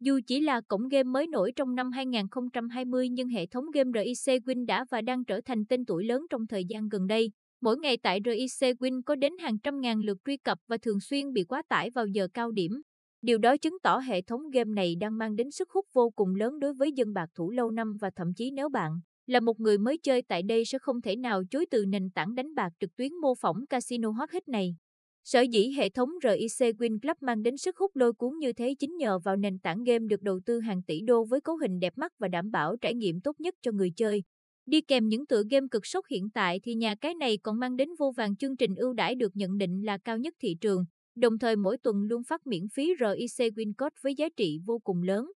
Dù chỉ là cổng game mới nổi trong năm 2020 nhưng hệ thống game RIC Win đã và đang trở thành tên tuổi lớn trong thời gian gần đây. Mỗi ngày tại RIC Win có đến hàng trăm ngàn lượt truy cập và thường xuyên bị quá tải vào giờ cao điểm. Điều đó chứng tỏ hệ thống game này đang mang đến sức hút vô cùng lớn đối với dân bạc thủ lâu năm và thậm chí nếu bạn là một người mới chơi tại đây sẽ không thể nào chối từ nền tảng đánh bạc trực tuyến mô phỏng casino hot hit này. Sở dĩ hệ thống RIC Win Club mang đến sức hút lôi cuốn như thế chính nhờ vào nền tảng game được đầu tư hàng tỷ đô với cấu hình đẹp mắt và đảm bảo trải nghiệm tốt nhất cho người chơi. Đi kèm những tựa game cực sốc hiện tại thì nhà cái này còn mang đến vô vàng chương trình ưu đãi được nhận định là cao nhất thị trường, đồng thời mỗi tuần luôn phát miễn phí RIC Win Code với giá trị vô cùng lớn.